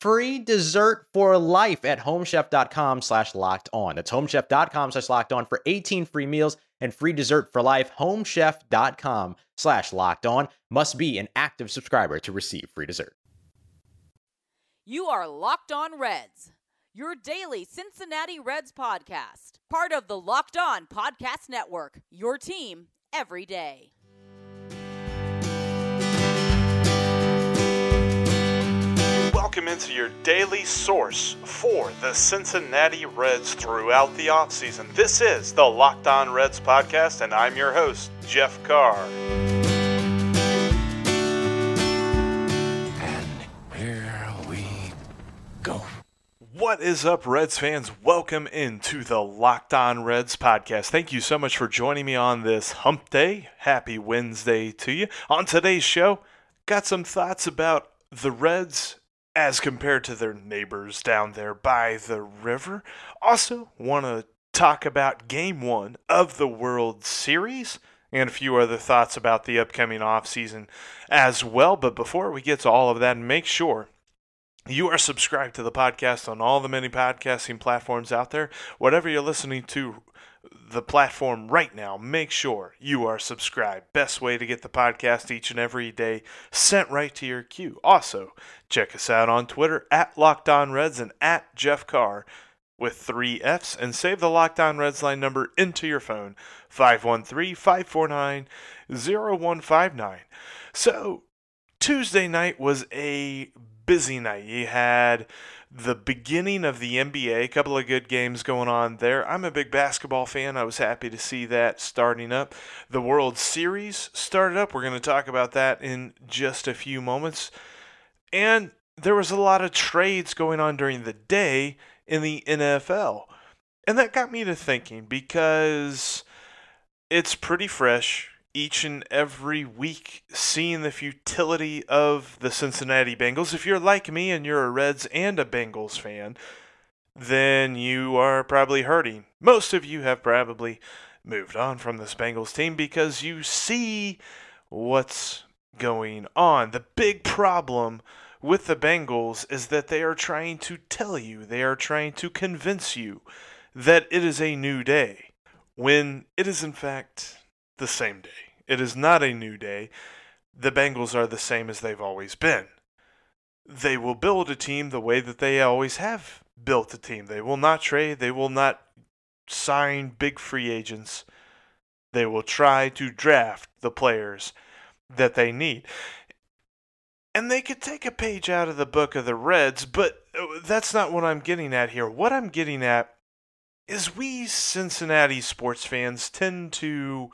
free dessert for life at homechef.com slash locked on. That's homechef.com slash locked on for 18 free meals and free dessert for life. Homechef.com slash locked on must be an active subscriber to receive free dessert. You are Locked On Reds, your daily Cincinnati Reds podcast, part of the Locked On Podcast Network, your team every day. Welcome into your daily source for the Cincinnati Reds throughout the offseason. This is the Locked On Reds podcast, and I'm your host, Jeff Carr. And here we go. What is up, Reds fans? Welcome into the Locked On Reds podcast. Thank you so much for joining me on this hump day. Happy Wednesday to you. On today's show, got some thoughts about the Reds as compared to their neighbors down there by the river. Also, want to talk about game one of the World Series and a few other thoughts about the upcoming offseason as well. But before we get to all of that, make sure you are subscribed to the podcast on all the many podcasting platforms out there. Whatever you're listening to the platform right now, make sure you are subscribed. Best way to get the podcast each and every day sent right to your queue. Also, check us out on Twitter at Locked On Reds and at Jeff Carr with three F's and save the Locked On Reds line number into your phone 513 549 0159. So, Tuesday night was a busy night. You had the beginning of the NBA, a couple of good games going on there. I'm a big basketball fan. I was happy to see that starting up. The World Series started up. We're going to talk about that in just a few moments. And there was a lot of trades going on during the day in the NFL. And that got me to thinking because it's pretty fresh each and every week seeing the futility of the Cincinnati Bengals. If you're like me and you're a Reds and a Bengals fan, then you are probably hurting. Most of you have probably moved on from this Bengals team because you see what's going on. The big problem with the Bengals is that they are trying to tell you, they are trying to convince you that it is a new day when it is in fact the same day. It is not a new day. The Bengals are the same as they've always been. They will build a team the way that they always have built a team. They will not trade, they will not sign big free agents. They will try to draft the players that they need. And they could take a page out of the book of the Reds, but uh, that's not what I'm getting at here. What I'm getting at is we Cincinnati sports fans tend to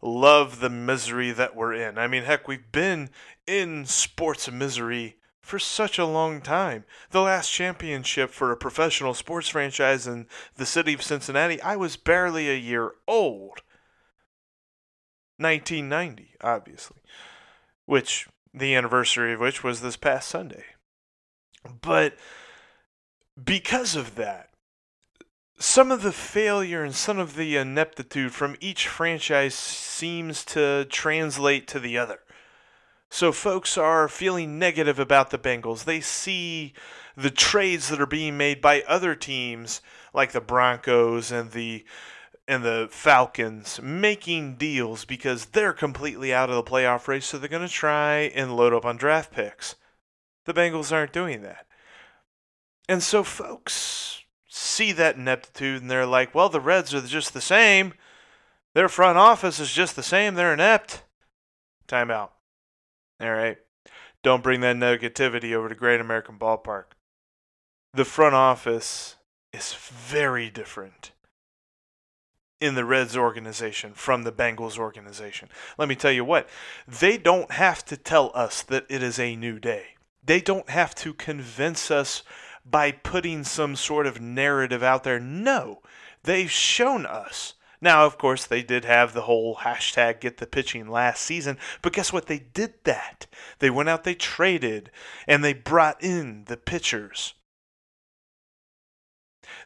love the misery that we're in. I mean, heck, we've been in sports misery for such a long time. The last championship for a professional sports franchise in the city of Cincinnati, I was barely a year old. 1990, obviously, which the anniversary of which was this past Sunday. But because of that, some of the failure and some of the ineptitude from each franchise seems to translate to the other. So folks are feeling negative about the Bengals. They see the trades that are being made by other teams like the Broncos and the and the Falcons making deals because they're completely out of the playoff race, so they're going to try and load up on draft picks. The Bengals aren't doing that. And so folks see that ineptitude and they're like, well, the Reds are just the same. Their front office is just the same. They're inept. Timeout. All right. Don't bring that negativity over to Great American Ballpark. The front office is very different in the Reds organization from the Bengals organization. Let me tell you what, they don't have to tell us that it is a new day. They don't have to convince us by putting some sort of narrative out there. No, they've shown us. Now, of course, they did have the whole hashtag get the pitching last season, but guess what? They did that. They went out, they traded, and they brought in the pitchers.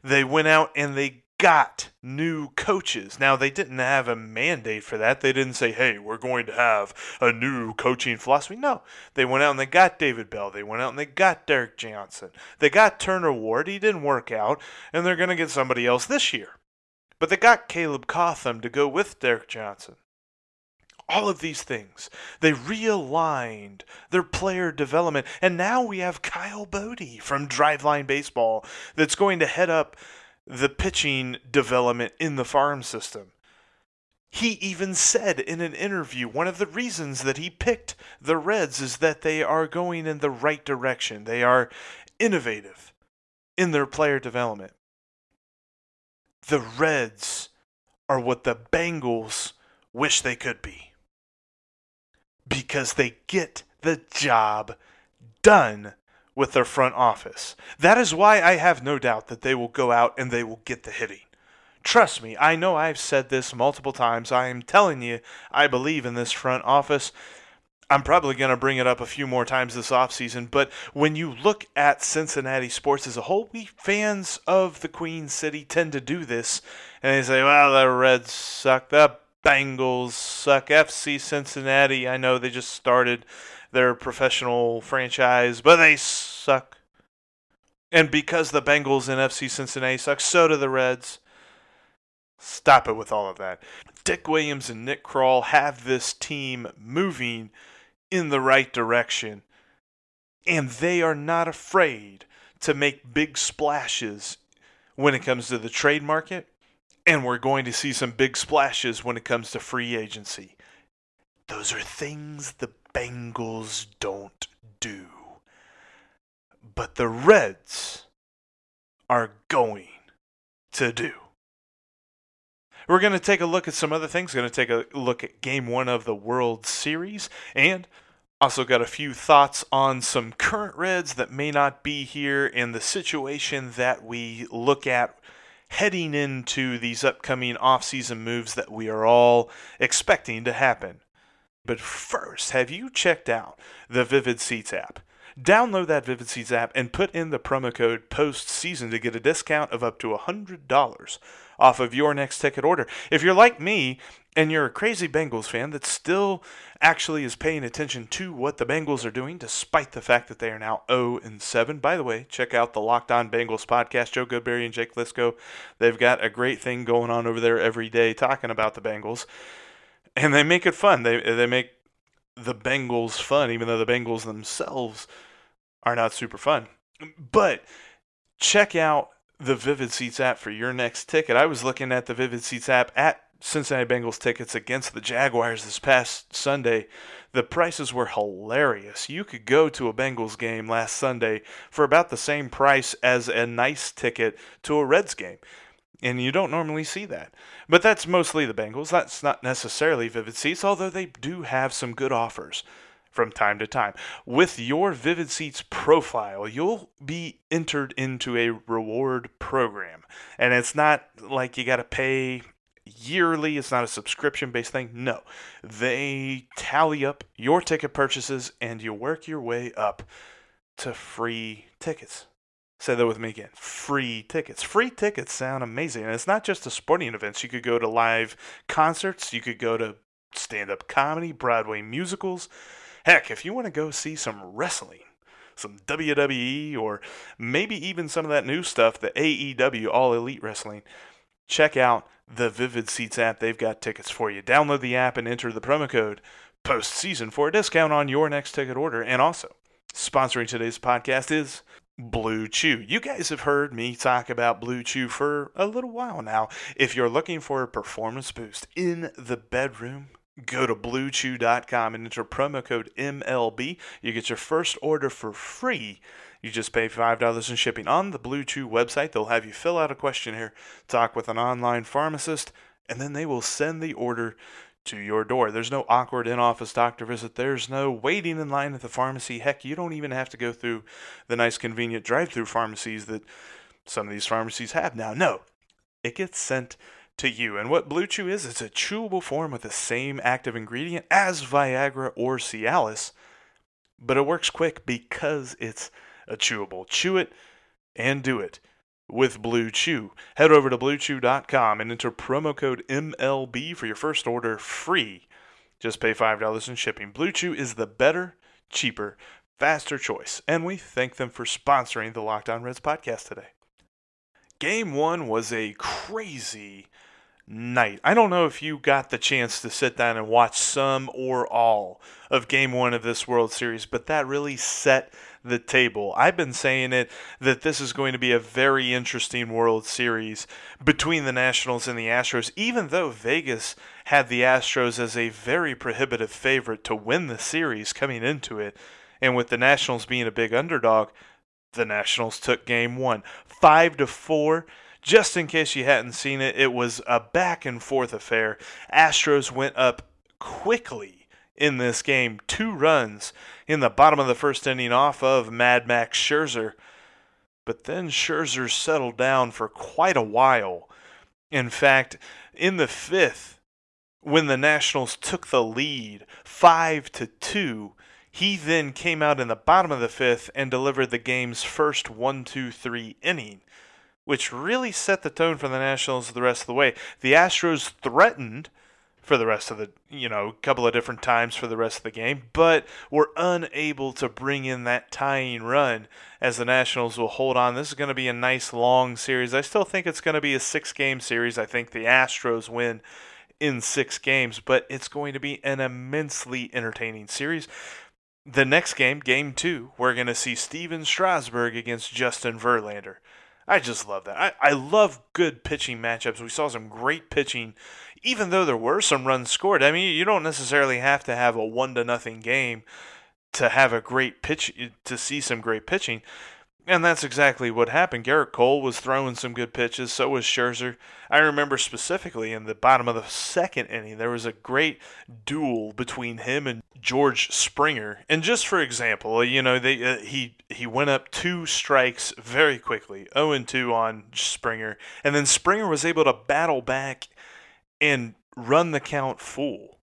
They went out and they got new coaches. Now, they didn't have a mandate for that. They didn't say, hey, we're going to have a new coaching philosophy. No, they went out and they got David Bell. They went out and they got Derek Johnson. They got Turner Ward. He didn't work out, and they're going to get somebody else this year. But they got Caleb Cotham to go with Derek Johnson. All of these things. They realigned their player development. And now we have Kyle Boddy from Driveline Baseball that's going to head up the pitching development in the farm system. He even said in an interview one of the reasons that he picked the Reds is that they are going in the right direction. They are innovative in their player development. The Reds are what the Bengals wish they could be because they get the job done with their front office. That is why I have no doubt that they will go out and they will get the hitting. Trust me, I know I've said this multiple times. I am telling you, I believe in this front office. I'm probably going to bring it up a few more times this offseason, but when you look at Cincinnati sports as a whole, we fans of the Queen City tend to do this. And they say, well, the Reds suck. The Bengals suck. FC Cincinnati, I know they just started their professional franchise, but they suck. And because the Bengals and FC Cincinnati suck, so do the Reds. Stop it with all of that. Dick Williams and Nick Krall have this team moving in the right direction, and they are not afraid to make big splashes when it comes to the trade market, and we're going to see some big splashes when it comes to free agency. Those are things the Bengals don't do. But the Reds are going to do. We're going to take a look at some other things. Going to take a look at game one of the World Series and also got a few thoughts on some current Reds that may not be here and the situation that we look at heading into these upcoming offseason moves that we are all expecting to happen. But first, have you checked out the Vivid Seats app? Download that Vivid Seats app and put in the promo code POSTSEASON to get a discount of up to $100 off of your next ticket order. If you're like me and you're a crazy Bengals fan that still actually is paying attention to what the Bengals are doing, despite the fact that they are now 0 and 7. By the way, check out the Locked On Bengals podcast. Joe Goodberry and Jake Liskow. They've got a great thing going on over there every day talking about the Bengals and they make it fun. They they make the Bengals fun, even though the Bengals themselves are not super fun. But check out the Vivid Seats app for your next ticket. I was looking at the Vivid Seats app at Cincinnati Bengals tickets against the Jaguars this past Sunday. The prices were hilarious. You could go to a Bengals game last Sunday for about the same price as a nice ticket to a Reds game. And you don't normally see that. But that's mostly the Bengals. That's not necessarily Vivid Seats, although they do have some good offers from time to time. With your Vivid Seats profile, you'll be entered into a reward program. And it's not like you got to pay yearly, it's not a subscription based thing. No. They tally up your ticket purchases and you work your way up to free tickets. Say that with me again. Free tickets. Free tickets sound amazing. And it's not just to sporting events. You could go to live concerts, you could go to stand up comedy, Broadway musicals. Heck, if you want to go see some wrestling, some WWE, or maybe even some of that new stuff, the AEW, All Elite Wrestling, check out the Vivid Seats app. They've got tickets for you. Download the app and enter the promo code postseason for a discount on your next ticket order. And also, sponsoring today's podcast is Blue Chew. You guys have heard me talk about Blue Chew for a little while now. If you're looking for a performance boost in the bedroom, Go to bluechew.com and enter promo code MLB. You get your first order for free. You just pay $5 in shipping. On the Blue Chew website, they'll have you fill out a questionnaire, talk with an online pharmacist, and then they will send the order to your door. There's no awkward in office doctor visit. There's no waiting in line at the pharmacy. Heck, you don't even have to go through the nice, convenient drive through pharmacies that some of these pharmacies have now. No, it gets sent to you. And what Blue Chew is, it's a chewable form with the same active ingredient as Viagra or Cialis, but it works quick because it's a chewable. Chew it and do it with Blue Chew. Head over to bluechew.com and enter promo code MLB for your first order free. Just pay $5 in shipping. Blue Chew is the better, cheaper, faster choice, and we thank them for sponsoring the Locked On Reds podcast today. Game one was a crazy night. I don't know if you got the chance to sit down and watch some or all of game one of this World Series, but that really set the table. I've been saying it that this is going to be a very interesting World Series between the Nationals and the Astros, even though Vegas had the Astros as a very prohibitive favorite to win the series coming into it. And with the Nationals being a big underdog, the Nationals took game one. Five to four just in case you hadn't seen it, it was a back and forth affair. Astros went up quickly in this game, two runs in the bottom of the first inning off of Mad Max Scherzer. But then Scherzer settled down for quite a while. In fact, in the fifth, when the Nationals took the lead, five to two, he then came out in the bottom of the fifth and delivered the game's first one-two-three inning which really set the tone for the Nationals the rest of the way. The Astros threatened for the rest of the, you know, a couple of different times for the rest of the game, but were unable to bring in that tying run as the Nationals will hold on. This is going to be a nice long series. I still think it's going to be a six game series. I think the Astros win in six games, but it's going to be an immensely entertaining series. The next game, game two, we're going to see Stephen Strasburg against Justin Verlander. I just love that. I, I love good pitching matchups. We saw some great pitching, even though there were some runs scored. I mean, you don't necessarily have to have a one to nothing game to have a great pitch to see some great pitching. And that's exactly what happened. Gerrit Cole was throwing some good pitches, so was Scherzer. I remember specifically in the bottom of the second inning, there was a great duel between him and George Springer. And just for example, you know, they uh, he he went up two strikes very quickly, 0 and 2 on Springer, and then Springer was able to battle back and run the count full.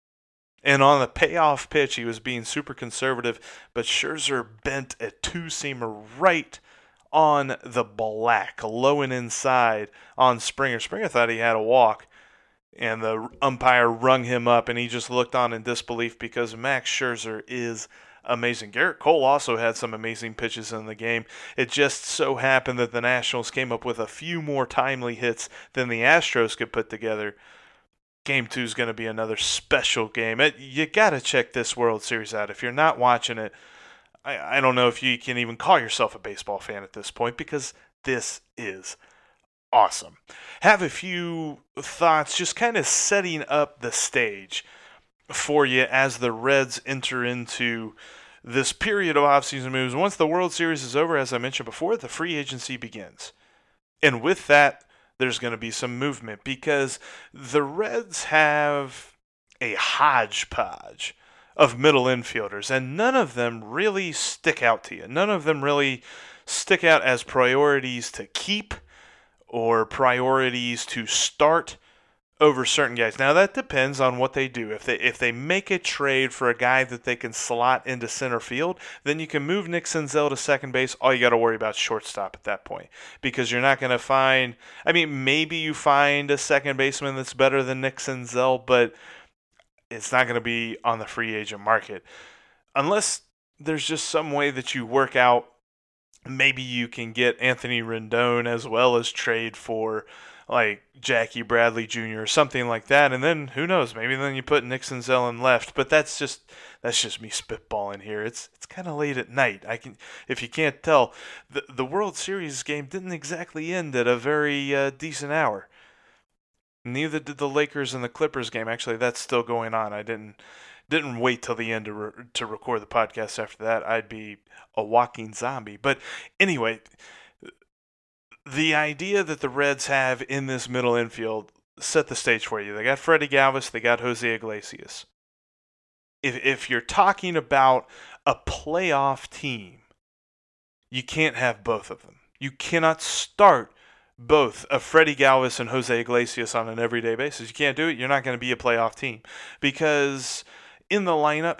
And on the payoff pitch, he was being super conservative, but Scherzer bent a two seamer right on the black, low and inside on Springer. Springer thought he had a walk, and the umpire rung him up, and he just looked on in disbelief because Max Scherzer is amazing. Gerrit Cole also had some amazing pitches in the game. It just so happened that the Nationals came up with a few more timely hits than the Astros could put together. Game two is going to be another special game. It, you got to check this World Series out. If you're not watching it, I, I don't know if you can even call yourself a baseball fan at this point because this is awesome. Have a few thoughts just kind of setting up the stage for you as the Reds enter into this period of offseason moves. Once the World Series is over, as I mentioned before, the free agency begins. And with that, there's going to be some movement because the Reds have a hodgepodge of middle infielders, and none of them really stick out to you. None of them really stick out as priorities to keep or priorities to start over certain guys. Now that depends on what they do. If they if they make a trade for a guy that they can slot into center field, then you can move Nick Senzel to second base. All you got to worry about shortstop at that point because you're not going to find. I mean, maybe you find a second baseman that's better than Nick Senzel, but it's not going to be on the free agent market unless there's just some way that you work out. Maybe you can get Anthony Rendon as well as trade for like Jackie Bradley Jr. or something like that, and then who knows? Maybe then you put Nick Senzel in left. But that's just that's just me spitballing here. It's it's kind of late at night. I can if you can't tell, the the World Series game didn't exactly end at a very uh, decent hour. Neither did the Lakers and the Clippers game. Actually, that's still going on. I didn't didn't wait till the end to re- to record the podcast. After that, I'd be a walking zombie. But anyway the idea that the Reds have in this middle infield set the stage for you. They got Freddie Galvis, they got Jose Iglesias. If if you're talking about a playoff team, you can't have both of them. You cannot start both of Freddie Galvis and Jose Iglesias on an everyday basis. You can't do it. You're not going to be a playoff team because in the lineup,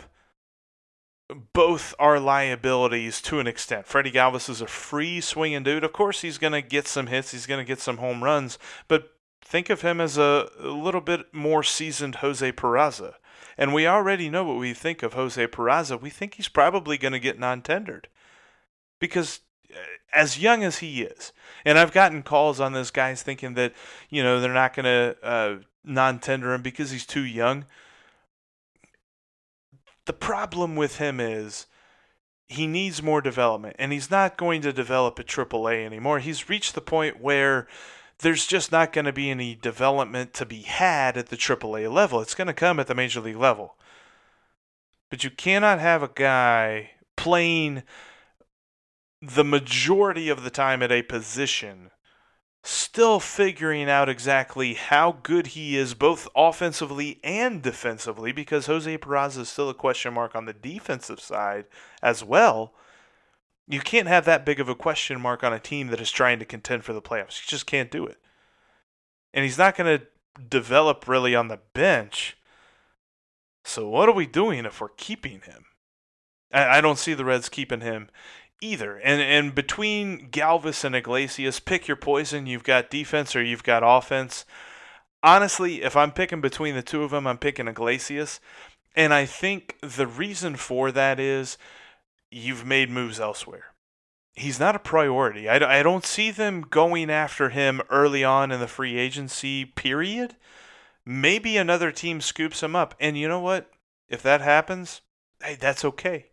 both are liabilities to an extent. Freddie Galvis is a free swinging dude. Of course, he's going to get some hits, he's going to get some home runs, but think of him as a, little bit more seasoned Jose Peraza. And we already know what we think of Jose Peraza. We think he's probably going to get non tendered because as young as he is, and I've gotten calls on this guys thinking that, you know, they're not going to uh, non tender him because he's too young. The problem with him is he needs more development, and he's not going to develop at AAA anymore. He's reached the point where there's just not going to be any development to be had at the AAA level. It's going to come at the major league level. But you cannot have a guy playing the majority of the time at a position still figuring out exactly how good he is both offensively and defensively because Jose Peraza is still a question mark on the defensive side as well. You can't have that big of a question mark on a team that is trying to contend for the playoffs. You just can't do it. And he's not going to develop really on the bench. So what are we doing if we're keeping him? I, don't see the Reds keeping him either. And and between Galvis and Iglesias, pick your poison. You've got defense or you've got offense. Honestly, if I'm picking between the two of them, I'm picking Iglesias. And I think the reason for that is you've made moves elsewhere. He's not a priority. I, I don't see them going after him early on in the free agency period. Maybe another team scoops him up. And you know what? If that happens, hey, that's okay.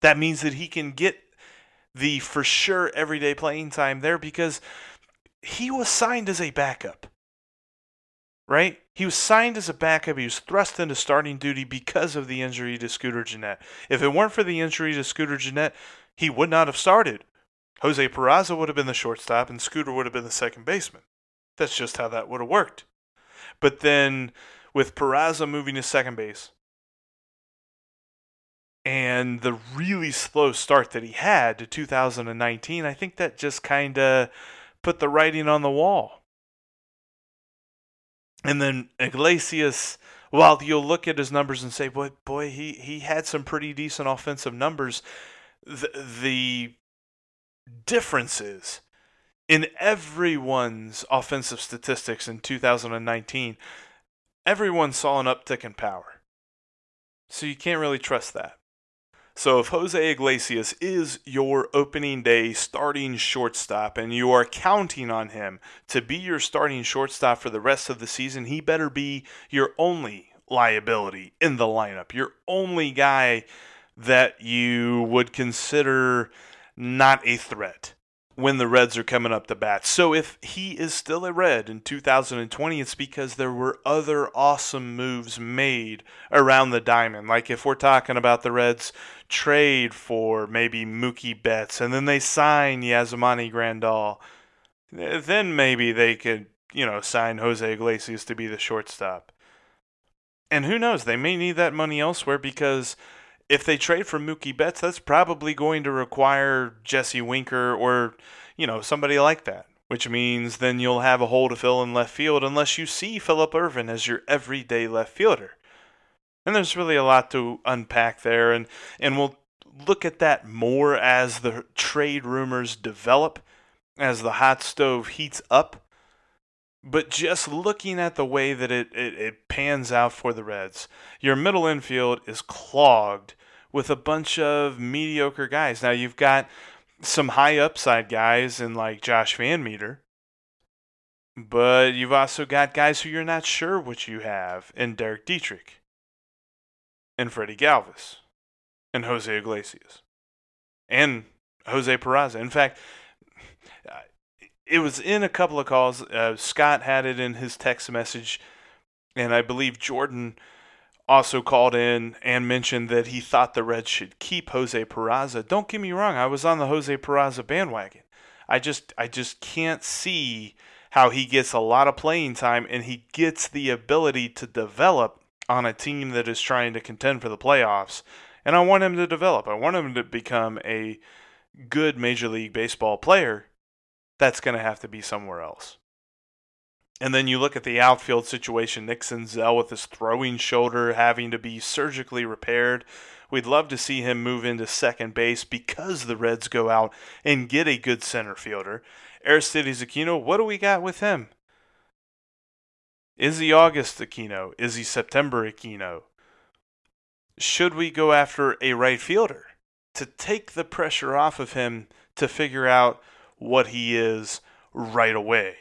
That means that he can get the for sure everyday playing time there because he was signed as a backup. Right? He was signed as a backup. He was thrust into starting duty because of the injury to Scooter Gennett. If it weren't for the injury to Scooter Gennett, he would not have started. Jose Peraza would have been the shortstop and Scooter would have been the second baseman. That's just how that would have worked. But then with Peraza moving to second base, and the really slow start that he had to 2019, I think that just kind of put the writing on the wall. And then Iglesias, while you'll look at his numbers and say, boy, boy, he, he had some pretty decent offensive numbers, the, the differences in everyone's offensive statistics in 2019, everyone saw an uptick in power. So you can't really trust that. So if Jose Iglesias is your opening day starting shortstop and you are counting on him to be your starting shortstop for the rest of the season, he better be your only liability in the lineup. Your only guy that you would consider not a threat when the Reds are coming up to bat. So if he is still a Red in 2020, it's because there were other awesome moves made around the diamond. Like if we're talking about the Reds trade for maybe Mookie Betts and then they sign Yasmani Grandal. then maybe they could, you know, sign Jose Iglesias to be the shortstop. And who knows, they may need that money elsewhere because if they trade for Mookie Betts, that's probably going to require Jesse Winker or, you know, somebody like that. Which means then you'll have a hole to fill in left field unless you see Phillip Ervin as your everyday left fielder. And there's really a lot to unpack there, and, and we'll look at that more as the trade rumors develop, as the hot stove heats up. But just looking at the way that it, it, it pans out for the Reds, your middle infield is clogged with a bunch of mediocre guys. Now you've got some high upside guys in like Josh VanMeter, but you've also got guys who you're not sure what you have in Derek Dietrich and Freddie Galvis and Jose Iglesias and Jose Peraza. In fact, it was in a couple of calls. Uh, Scott had it in his text message, and I believe Jordan also called in and mentioned that he thought the Reds should keep Jose Peraza. Don't get me wrong, I was on the Jose Peraza bandwagon. I just I just can't see how he gets a lot of playing time and he gets the ability to develop on a team that is trying to contend for the playoffs. And I want him to develop. I want him to become a good Major League Baseball player. That's going to have to be somewhere else. And then you look at the outfield situation Nick Senzel with his throwing shoulder having to be surgically repaired. We'd love to see him move into second base because the Reds go out and get a good center fielder. Aristides Aquino, what do we got with him? Is he August Aquino? Is he September Aquino? Should we go after a right fielder to take the pressure off of him to figure out what he is right away?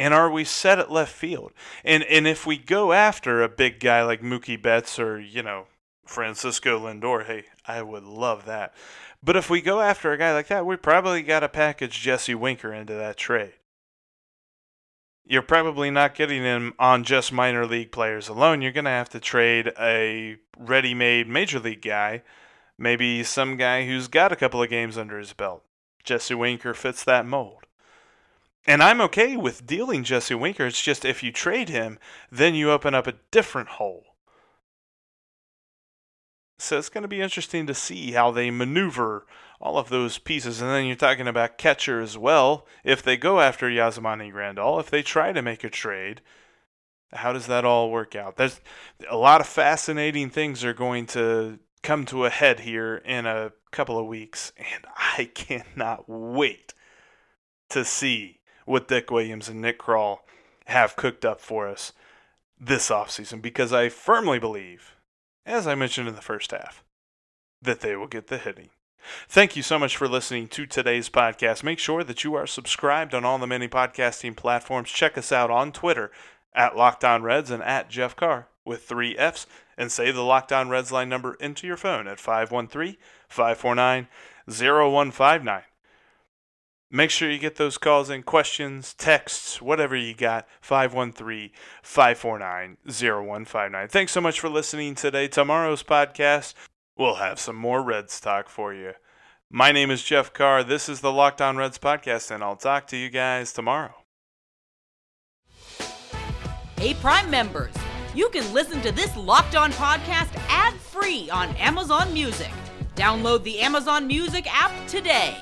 And are we set at left field? And and if we go after a big guy like Mookie Betts or, you know, Francisco Lindor, hey, I would love that. But if we go after a guy like that, we probably got to package Jesse Winker into that trade. You're probably not getting him on just minor league players alone. You're going to have to trade a ready made major league guy, maybe some guy who's got a couple of games under his belt. Jesse Winker fits that mold. And I'm okay with dealing Jesse Winker. It's just if you trade him, then you open up a different hole. So it's going to be interesting to see how they maneuver all of those pieces. And then you're talking about catcher as well. If they go after Yasmani Grandal, if they try to make a trade, how does that all work out? There's a lot of fascinating things are going to come to a head here in a couple of weeks. And I cannot wait to see what Dick Williams and Nick Krall have cooked up for us this offseason because I firmly believe, as I mentioned in the first half, that they will get the hitting. Thank you so much for listening to today's podcast. Make sure that you are subscribed on all the many podcasting platforms. Check us out on Twitter at Locked On Reds and at Jeff Carr with three F's and save the Locked On Reds line number into your phone at 513 549 0159. Make sure you get those calls in, questions, texts, whatever you got. 513 549 0159. Thanks so much for listening today. Tomorrow's podcast, we'll have some more Reds talk for you. My name is Jeff Carr. This is the Locked On Reds podcast, and I'll talk to you guys tomorrow. Hey, Prime members, you can listen to this Locked On podcast ad free on Amazon Music. Download the Amazon Music app today.